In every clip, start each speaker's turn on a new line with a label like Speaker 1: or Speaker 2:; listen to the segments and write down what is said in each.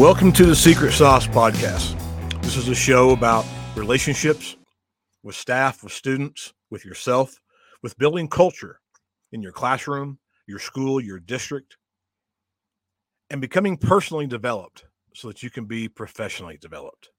Speaker 1: Welcome to the Secret Sauce Podcast. This is a show about relationships with staff, with students, with yourself, with building culture in your classroom, your school, your district, and becoming personally developed so that you can be professionally developed.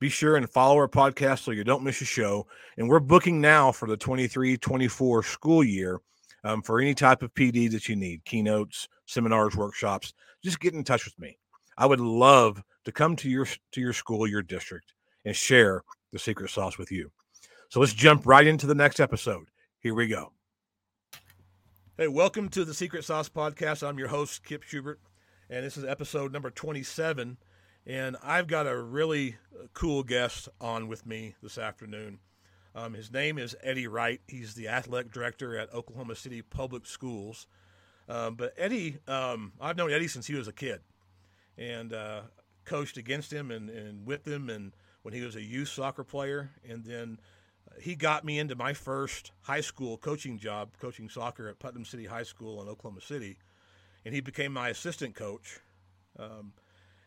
Speaker 1: Be sure and follow our podcast so you don't miss a show. And we're booking now for the 23 24 school year um, for any type of PD that you need keynotes, seminars, workshops. Just get in touch with me. I would love to come to your to your school, your district, and share the secret sauce with you. So let's jump right into the next episode. Here we go. Hey, welcome to the Secret Sauce Podcast. I'm your host, Kip Schubert, and this is episode number 27. And I've got a really uh, cool guest on with me this afternoon. Um, his name is Eddie Wright. He's the athletic director at Oklahoma City Public Schools. Um, but Eddie, um, I've known Eddie since he was a kid and uh, coached against him and, and with him and when he was a youth soccer player. And then uh, he got me into my first high school coaching job coaching soccer at putnam city high school in oklahoma city. And he became my assistant coach. Um,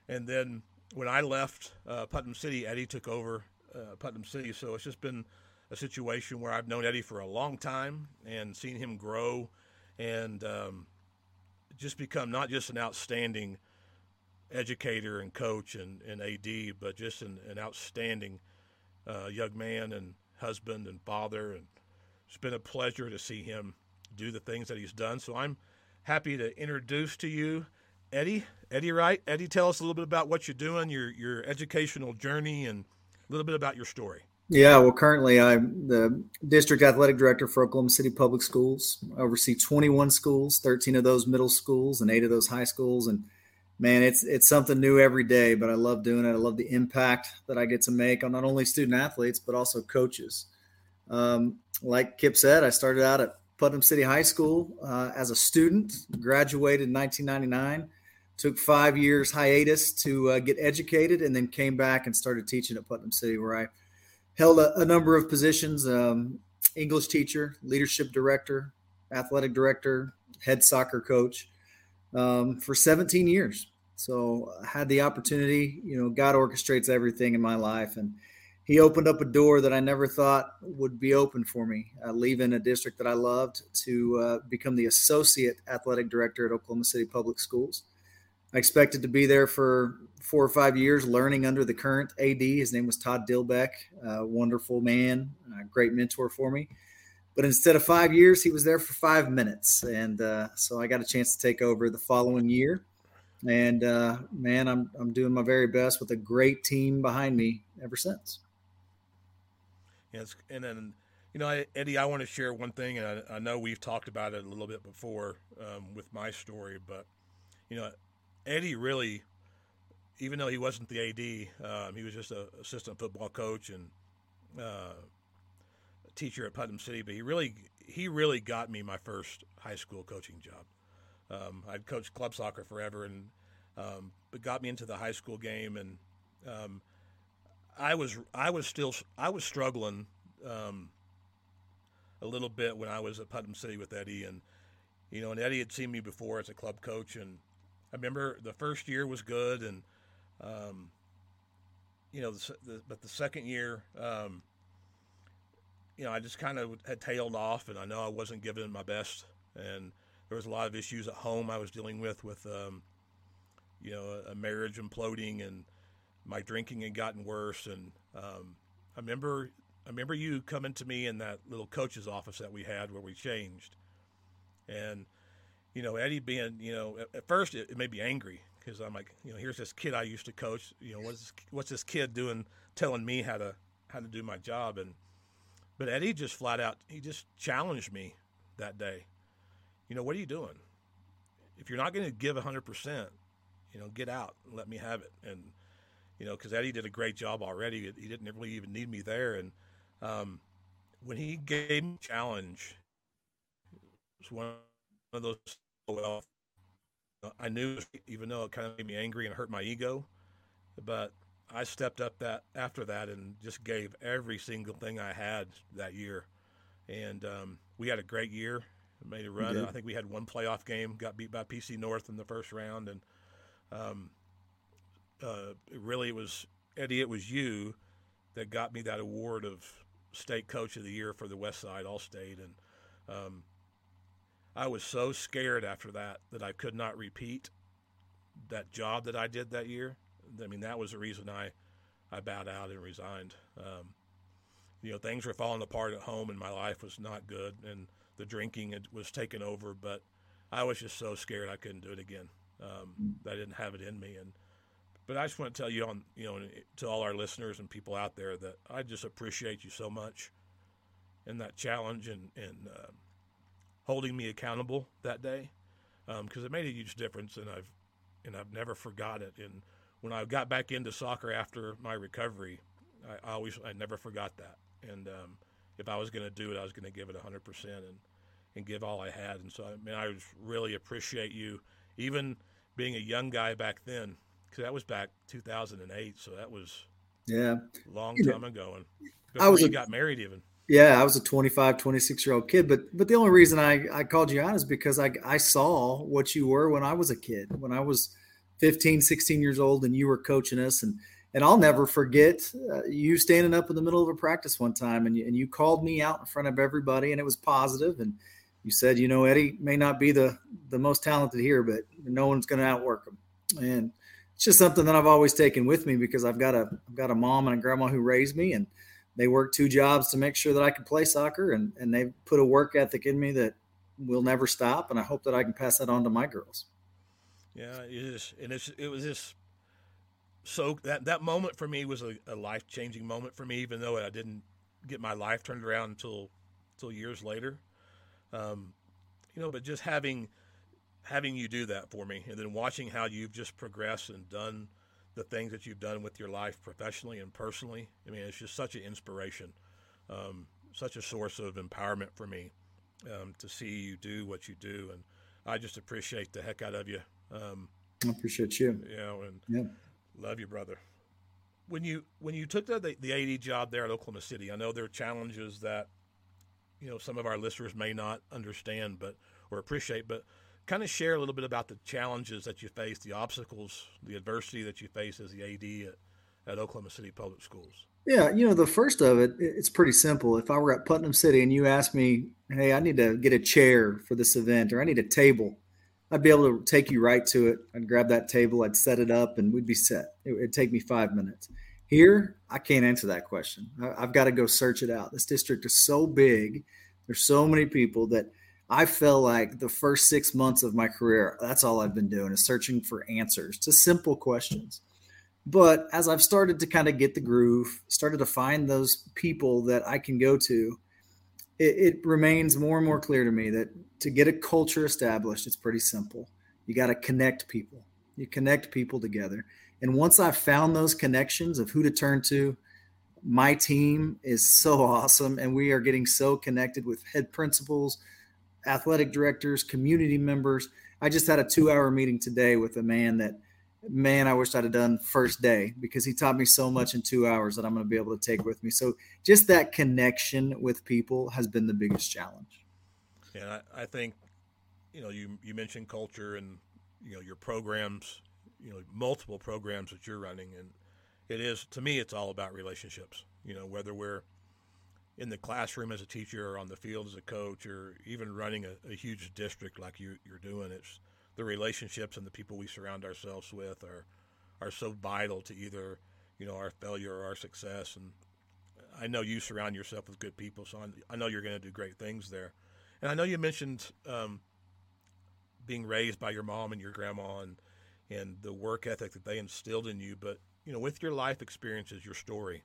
Speaker 1: and then when i left uh, putnam city eddie took over uh, putnam city. So it's just been a situation where i've known eddie for a long time and seen him grow and um, just become not just an outstanding educator and coach and, and AD, but just an, an outstanding uh, young man and husband and father. And it's been a pleasure to see him do the things that he's done. So I'm happy to introduce to you Eddie. Eddie Wright. Eddie, tell us a little bit about what you're doing, your your educational journey, and a little bit about your story.
Speaker 2: Yeah, well, currently I'm the district athletic director for Oklahoma City Public Schools. I oversee 21 schools, 13 of those middle schools, and eight of those high schools. And man, it's it's something new every day, but I love doing it. I love the impact that I get to make on not only student athletes but also coaches. Um, like Kip said, I started out at Putnam City High School uh, as a student, graduated in 1999, took five years hiatus to uh, get educated, and then came back and started teaching at Putnam City, where I held a, a number of positions: um, English teacher, leadership director, athletic director, head soccer coach um, for 17 years. So I had the opportunity, you know, God orchestrates everything in my life. And he opened up a door that I never thought would be open for me, uh, leaving a district that I loved to uh, become the associate athletic director at Oklahoma City Public Schools. I expected to be there for four or five years, learning under the current AD. His name was Todd Dilbeck, wonderful man, great mentor for me. But instead of five years, he was there for five minutes. And uh, so I got a chance to take over the following year. And uh, man, I'm, I'm doing my very best with a great team behind me ever since.
Speaker 1: Yes. And then, you know, Eddie, I want to share one thing. And I, I know we've talked about it a little bit before um, with my story, but, you know, Eddie really, even though he wasn't the AD, um, he was just an assistant football coach and uh, teacher at Putnam City, but he really he really got me my first high school coaching job. Um, I'd coached club soccer forever, and um, but got me into the high school game, and um, I was I was still I was struggling um, a little bit when I was at Putnam City with Eddie, and you know, and Eddie had seen me before as a club coach, and I remember the first year was good, and um, you know, the, the, but the second year. Um, you know, I just kind of had tailed off, and I know I wasn't giving my best, and there was a lot of issues at home I was dealing with, with um, you know, a, marriage imploding, and my drinking had gotten worse, and um, I remember, I remember you coming to me in that little coach's office that we had where we changed, and you know, Eddie being, you know, at, at first it, it made me angry because I'm like, you know, here's this kid I used to coach, you know, what's this, what's this kid doing, telling me how to how to do my job, and but Eddie just flat out, he just challenged me that day. You know, what are you doing? If you're not going to give 100%, you know, get out and let me have it. And, you know, because Eddie did a great job already. He didn't really even need me there. And um, when he gave me a challenge, it was one of those, well, I knew, even though it kind of made me angry and hurt my ego, but I stepped up that after that and just gave every single thing I had that year, and um, we had a great year. Made a run. I think we had one playoff game. Got beat by PC North in the first round, and um, uh, really it was Eddie. It was you that got me that award of state coach of the year for the West Side All State, and um, I was so scared after that that I could not repeat that job that I did that year. I mean, that was the reason I I bowed out and resigned. Um, you know, things were falling apart at home, and my life was not good, and the drinking was taking over. But I was just so scared I couldn't do it again. Um, I didn't have it in me, and but I just want to tell you on you know to all our listeners and people out there that I just appreciate you so much, and that challenge and and uh, holding me accountable that day, because um, it made a huge difference, and I've and I've never forgot it. And when I got back into soccer after my recovery, I, I always I never forgot that. And um, if I was going to do it, I was going to give it 100 percent and and give all I had. And so I mean, I really appreciate you, even being a young guy back then because that was back 2008. So that was
Speaker 2: yeah,
Speaker 1: long time ago. And I was a, got married even.
Speaker 2: Yeah, I was a 25, 26 year old kid. But but the only reason I, I called you out is because I, I saw what you were when I was a kid, when I was 15, 16 years old, and you were coaching us. And and I'll never forget uh, you standing up in the middle of a practice one time and you, and you called me out in front of everybody, and it was. And you said, you know, Eddie may not be the the most talented here, but no one's going to outwork him. And it's just something that I've always taken with me because I've got a I've got a mom and a grandma who raised me, and they worked two jobs to make sure that I could play soccer, and and they put a work ethic in me that will never stop, and I hope that I can pass that on to my girls.
Speaker 1: Yeah, it is, and it's it was just so that that moment for me was a, a life changing moment for me, even though I didn't get my life turned around until until years later. Um, you know, but just having having you do that for me and then watching how you've just progressed and done the things that you've done with your life professionally and personally. I mean, it's just such an inspiration, um, such a source of empowerment for me um, to see you do what you do. And I just appreciate the heck out of you. Um,
Speaker 2: I appreciate you.
Speaker 1: You know, and yeah. love you, brother. When you when you took the, the the AD job there at Oklahoma City, I know there are challenges that you know some of our listeners may not understand, but or appreciate, but kind of share a little bit about the challenges that you face, the obstacles, the adversity that you face as the AD at, at Oklahoma City Public Schools.
Speaker 2: Yeah, you know, the first of it, it's pretty simple. If I were at Putnam City and you asked me, hey, I need to get a chair for this event or I need a table, I'd be able to take you right to it. I'd grab that table, I'd set it up, and we'd be set. It, would take me five minutes. Here, I can't answer that question. I've got to go search it out. This district is so big, there's so many people that – I felt like the first six months of my career, that's all I've been doing is searching for answers to simple questions. But as I've started to kind of get the groove, started to find those people that I can go to, it, it remains more and more clear to me that to get a culture established, it's pretty simple. You got to connect people. You connect people together. And once I've found those connections of who to turn to, my team is so awesome. And we are getting so connected with head principals, athletic directors, community members. I just had a two hour meeting today with a man that, man, I wish I'd have done first day because he taught me so much in two hours that I'm going to be able to take with me. So just that connection with people has been the biggest challenge.
Speaker 1: Yeah, I, think, you know, you, you mentioned culture and, you know, your programs, you know, multiple programs that you're running. And it is, to me, it's all about relationships, you know, whether we're, in the classroom as a teacher or on the field as a coach or even running a, a huge district like you, you're doing, it's the relationships and the people we surround ourselves with are are so vital to either you know our failure or our success. And I know you surround yourself with good people, so I know you're going to do great things there. And I know you mentioned um, being raised by your mom and your grandma and and the work ethic that they instilled in you. But you know, with your life experiences, your story,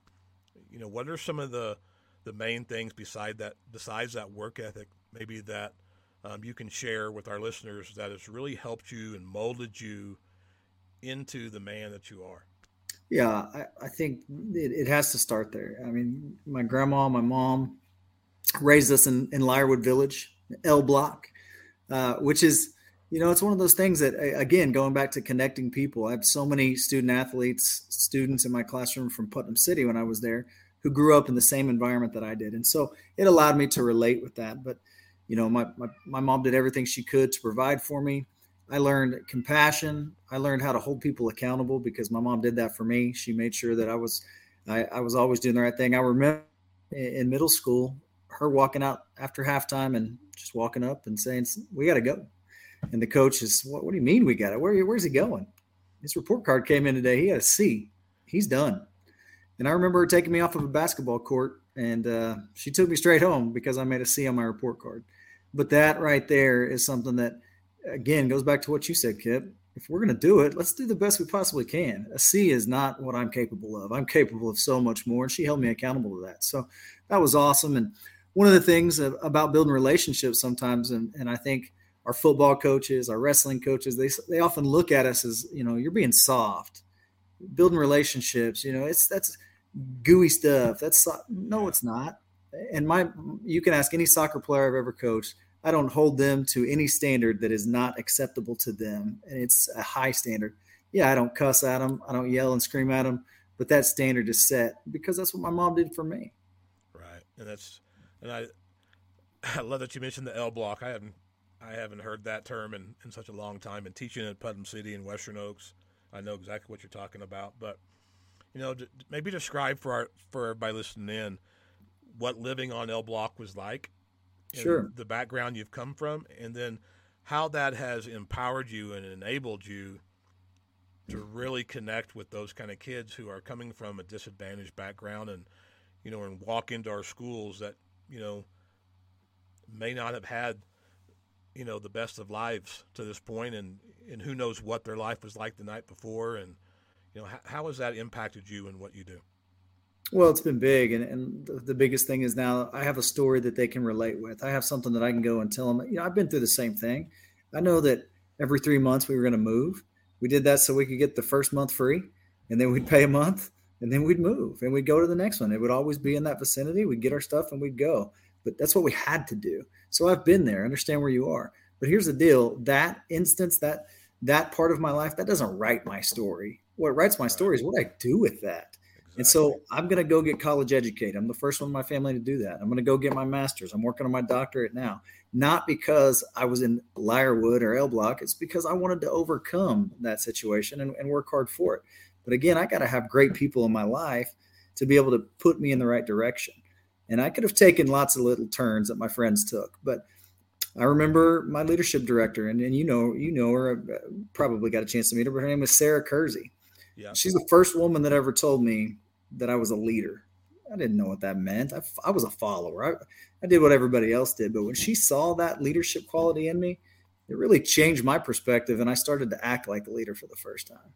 Speaker 1: you know, what are some of the the main things beside that besides that work ethic maybe that um, you can share with our listeners that has really helped you and molded you into the man that you are
Speaker 2: yeah i, I think it, it, has to start there i mean my grandma my mom raised us in, in lyrewood village l block uh, which is you know it's one of those things that again going back to connecting people i have so many student athletes students in my classroom from putnam city when i was there who grew up in the same environment that I did. And so it allowed me to relate with that. But, you know, my, my, my mom did everything she could to provide for me. I learned compassion. I learned how to hold people accountable because my mom did that for me. She made sure that I was I, I was always doing the right thing. I remember in middle school her walking out after halftime and just walking up and saying, "We got to go." And the coach is, "What? What do you mean we got it? Where? Where's he going?" His report card came in today. He had a C. He's done. And I remember her taking me off of a basketball court, and uh, she took me straight home because I made a C on my report card. But that right there is something that, again, goes back to what you said, Kip. If we're going to do it, let's do the best we possibly can. A C is not what I'm capable of. I'm capable of so much more, and she held me accountable to that. So that was awesome. And one of the things about building relationships sometimes, and, and I think our football coaches, our wrestling coaches, they, they often look at us as, you know, you're being soft, building relationships, you know, it's, that's, gooey stuff. That's no, it's not. And my, you can ask any soccer player I've ever coached. I don't hold them to any standard that is not acceptable to them, and it's a high standard. Yeah, I don't cuss at them, I don't yell and scream at them, but that standard is set because that's what my mom did for me.
Speaker 1: Right, and that's, and I, I love that you mentioned the L block. I haven't, I haven't heard that term in, in such a long time. And teaching at Putnam City and Western Oaks, I know exactly what you're talking about, but you know, maybe describe for our for everybody listening in what living on L Block was like.
Speaker 2: Sure.
Speaker 1: The background you've come from, and then how that has empowered you and enabled you to really connect with those kind of kids who are coming from a disadvantaged background and you know and walk into our schools that you know may not have had you know the best of lives to this point and and who knows what their life was like the night before and you know, how, how has that impacted you and what you do?
Speaker 2: Well, it's been big, and, and the, biggest thing is now I have a story that they can relate with. I have something that I can go and tell them. You know, I've been through the same thing. I know that every three months we were going to move. We did that so we could get the first month free, and then we'd pay a month, and then we'd move, and we'd go to the next one. It would always be in that vicinity. We'd get our stuff and we'd go. But that's what we had to do. So I've been there. Understand where you are. But here's the deal: that instance, that that part of my life, that doesn't write my story what writes my story is what I do with that. And so I'm going to go get college educated. I'm the first one in my family to do that. I'm going to go get my master's. I'm working on my doctorate now. Not because I was in Lyrewood or L Block. It's because I wanted to overcome that situation and, and work hard for it. But again, I got to have great people in my life to be able to put me in the right direction. And I could have taken lots of little turns that my friends took, but I remember my leadership director, and, and you know, you know her, uh, probably got a chance to meet her, but her name was Sarah Kersey. Yeah. She's the first woman that ever told me that I was a leader. I didn't know what that meant. I, I was a follower. I, I did what everybody else did. But when she saw that leadership quality in me, it really changed my perspective, and I started to act like a leader for the first time.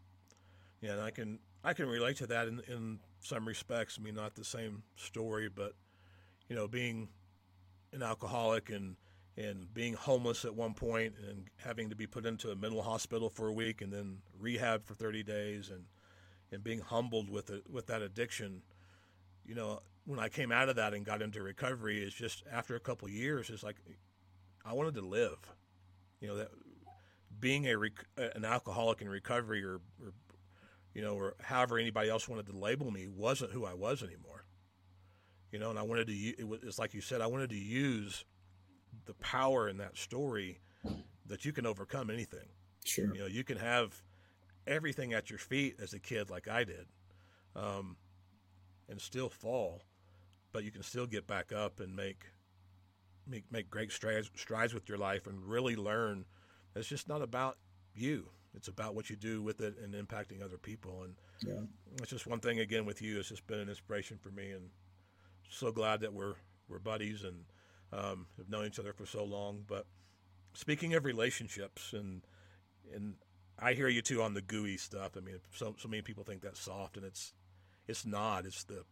Speaker 1: Yeah, and I can I can relate to that in in some respects. I mean, not the same story, but you know, being an alcoholic and and being homeless at one point and having to be put into a mental hospital for a week and then rehab for 30 days and and being humbled with it with that addiction you know when I came out of that and got into recovery is just after a couple years it's like I wanted to live you know that being a rec- an alcoholic in recovery or, or you know or however anybody else wanted to label me wasn't who I was anymore you know and I wanted to it was it's like you said I wanted to use the power in that story that you can overcome anything.
Speaker 2: Sure.
Speaker 1: You know, you can have everything at your feet as a kid, like I did, um, and still fall, but you can still get back up and make make make great strides strides with your life and really learn. It's just not about you. It's about what you do with it and impacting other people. And yeah. it's just one thing again with you. It's just been an inspiration for me, and so glad that we're we're buddies and um, have known each other for so long. But speaking of relationships, and and I hear you too on the gooey stuff. I mean, so so many people think that's soft, and it's it's not. It's the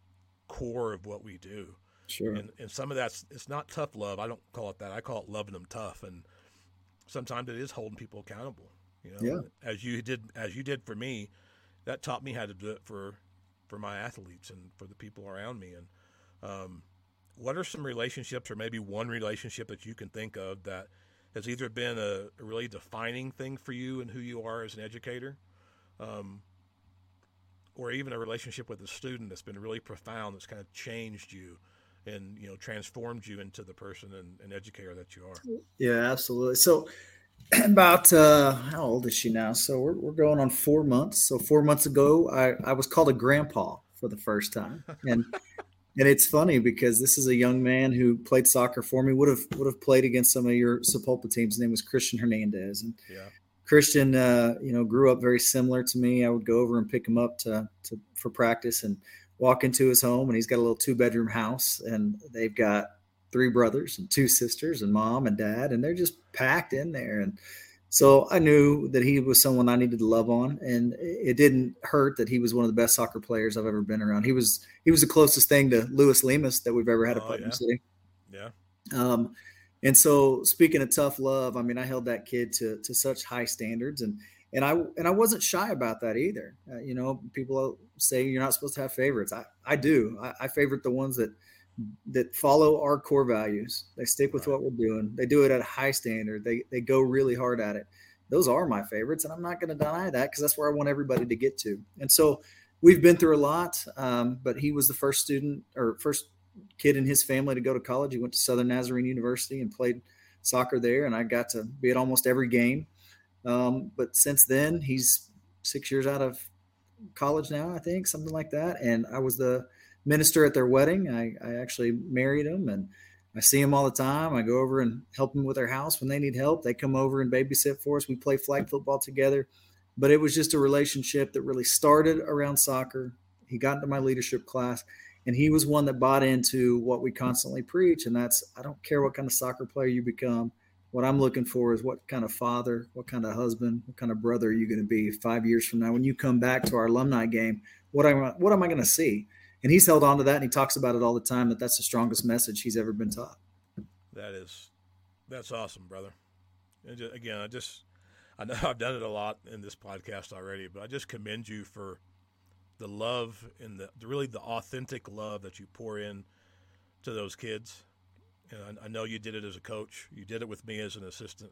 Speaker 1: core of what we do.
Speaker 2: Sure.
Speaker 1: And and some of that's it's not tough love. I don't call it that. I call it loving them tough. And sometimes it is holding people accountable. You know,
Speaker 2: yeah.
Speaker 1: as you did as you did for me, that taught me how to do it for for my athletes and for the people around me. And um, what are some relationships or maybe one relationship that you can think of that has either been a, a really defining thing for you and who you are as an educator um, or even a relationship with a student that's been really profound that's kind of changed you and you know transformed you into the person and, and educator that you are
Speaker 2: yeah absolutely so about uh, how old is she now? So we're, we're going on four months. So four months ago, I, I was called a grandpa for the first time, and and it's funny because this is a young man who played soccer for me. would have would have played against some of your Sapulpa teams. His name was Christian Hernandez, and yeah. Christian, uh, you know, grew up very similar to me. I would go over and pick him up to, to for practice and walk into his home, and he's got a little two bedroom house, and they've got three brothers and two sisters and mom and dad, and they're just packed in there. And so I knew that he was someone I needed to love on, and it didn't hurt that he was one of the best soccer players I've ever been around. He was he was the closest thing to Lewis Lemus that we've ever had at oh, Putnam
Speaker 1: yeah.
Speaker 2: City.
Speaker 1: Yeah.
Speaker 2: Um, and so speaking of tough love, I mean, I held that kid to to such high standards, and and I and I wasn't shy about that either. Uh, you know, people say you're not supposed to have favorites. I I do. I, I favorite the ones that that follow our core values. They stick with right. what we're doing. They do it at a high standard. They they go really hard at it. Those are my favorites, and I'm not going to deny that because that's where I want everybody to get to. And so we've been through a lot, um, but he was the first student or first kid in his family to go to college. He went to Southern Nazarene University and played soccer there, and I got to be at almost every game. Um, but since then, he's six years out of college now, I think, something like that. And I was the minister at their wedding. I, I actually married him, and I see him all the time. I go over and help them with their house when they need help. They come over and babysit for us. We play flag football together. But it was just a relationship that really started around soccer. He got into my leadership class and he was one that bought into what we constantly preach and that's i don't care what kind of soccer player you become what i'm looking for is what kind of father what kind of husband what kind of brother are you going to be five years from now when you come back to our alumni game what am i what am i going to see and he's held on to that and he talks about it all the time that that's the strongest message he's ever been taught
Speaker 1: that is that's awesome brother just, again i just i know i've done it a lot in this podcast already but i just commend you for the love and the really the authentic love that you pour in to those kids. And I, I know you did it as a coach. You did it with me as an assistant.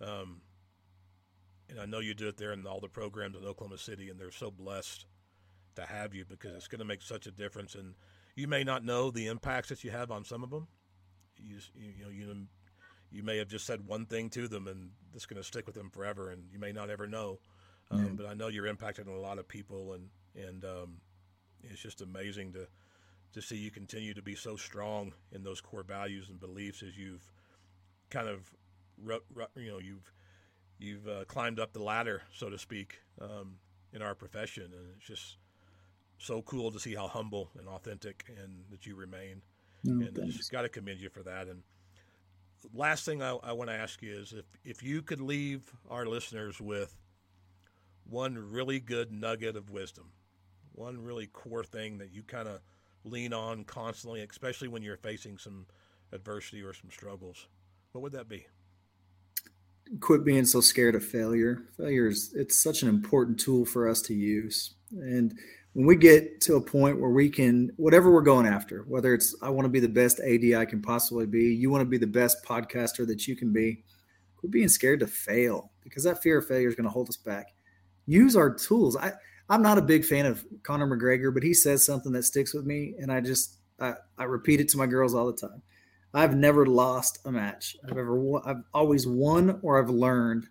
Speaker 1: Um, and I know you do it there in all the programs in Oklahoma City, and they're so blessed to have you because it's going to make such a difference. And you may not know the impacts that you have on some of them. You, you know, you you may have just said one thing to them, and it's going to stick with them forever, and you may not ever know. Um, mm-hmm. But I know you're impacting a lot of people, and and um, it's just amazing to to see you continue to be so strong in those core values and beliefs as you've kind of you know you've you've uh, climbed up the ladder, so to speak, um, in our profession, and it's just so cool to see how humble and authentic and that you remain.
Speaker 2: No,
Speaker 1: and I just got to commend you for that. And last thing I, I want to ask you is if if you could leave our listeners with one really good nugget of wisdom one really core thing that you kind of lean on constantly, especially when you're facing some adversity or some struggles, what would that be?
Speaker 2: Quit being so scared of failure. Failure is it's such an important tool for us to use. And when we get to a point where we can whatever we're going after, whether it's I want to be the best AD I can possibly be, you want to be the best podcaster that you can be, we're being scared to fail because that fear of failure is going to hold us back. Use our tools. I I'm not a big fan of Conor McGregor, but he says something that sticks with me, and I just I, I repeat it to my girls all the time. I've never lost a match. I've ever I've always won or I've learned,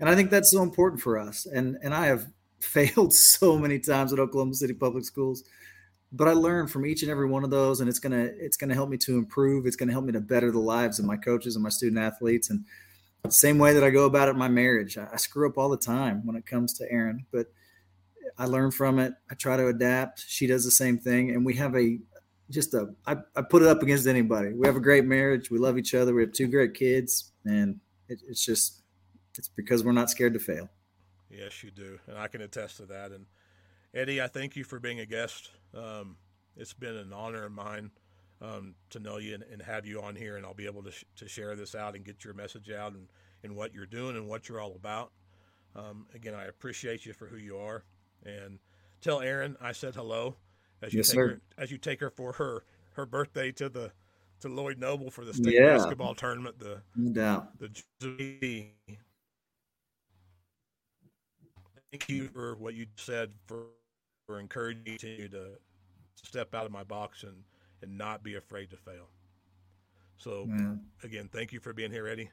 Speaker 2: and I think that's so important for us. And and I have failed so many times at Oklahoma City Public Schools, but I learned from each and every one of those, and it's gonna it's gonna help me to improve. It's gonna help me to better the lives of my coaches and my student athletes, and same way that I go about it in my marriage. I, I screw up all the time when it comes to Erin, but I learn from it. I try to adapt. She does the same thing, and we have a just a. I, I put it up against anybody. We have a great marriage. We love each other. We have two great kids, and it, it's just it's because we're not scared to fail.
Speaker 1: Yes, you do, and I can attest to that. And Eddie, I thank you for being a guest. Um, it's been an honor of mine um, to know you and, and, have you on here, and I'll be able to, sh- to share this out and get your message out and, and what you're doing and what you're all about. Um, again, I appreciate you for who you are and tell Erin I said hello as you
Speaker 2: yes,
Speaker 1: take
Speaker 2: sir.
Speaker 1: her as you take her for her her birthday to the to Lloyd Noble for the state yeah. basketball tournament. The
Speaker 2: no doubt
Speaker 1: the thank you for what you said for for encouraging you to step out of my box and and not be afraid to fail. So again, thank you for being here, Eddie.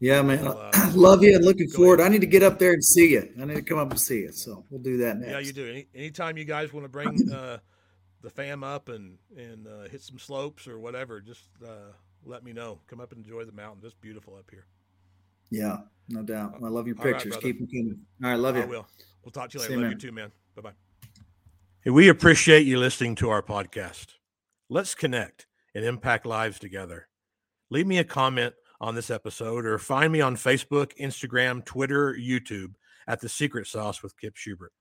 Speaker 2: Yeah, man. Uh, Love you and looking forward. Ahead. I need to get up there and see you. I need to come up and see you. So we'll do that next.
Speaker 1: Yeah, you do. Any, anytime you guys want to bring uh, the fam up and and uh, hit some slopes or whatever, just uh, let me know. Come up and enjoy the mountain. It's beautiful up here.
Speaker 2: Yeah, no doubt. I love your pictures. Right, Keep them coming. All right, love you. I
Speaker 1: will. We'll talk to you later. love man. you too, man. Bye bye. Hey, we appreciate you listening to our podcast. Let's connect and impact lives together. Leave me a comment on this episode or find me on Facebook, Instagram, Twitter, YouTube at The Secret Sauce with Kip Schubert.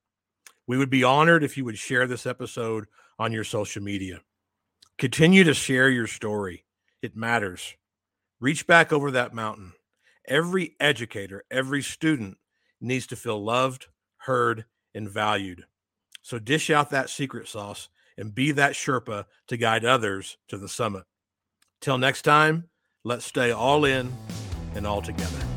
Speaker 1: We would be honored if you would share this episode on your social media. Continue to share your story, it matters. Reach back over that mountain. Every educator, every student needs to feel loved, heard, and valued. So dish out that secret sauce and be that Sherpa to guide others to the summit. Till next time, let's stay all in and all together.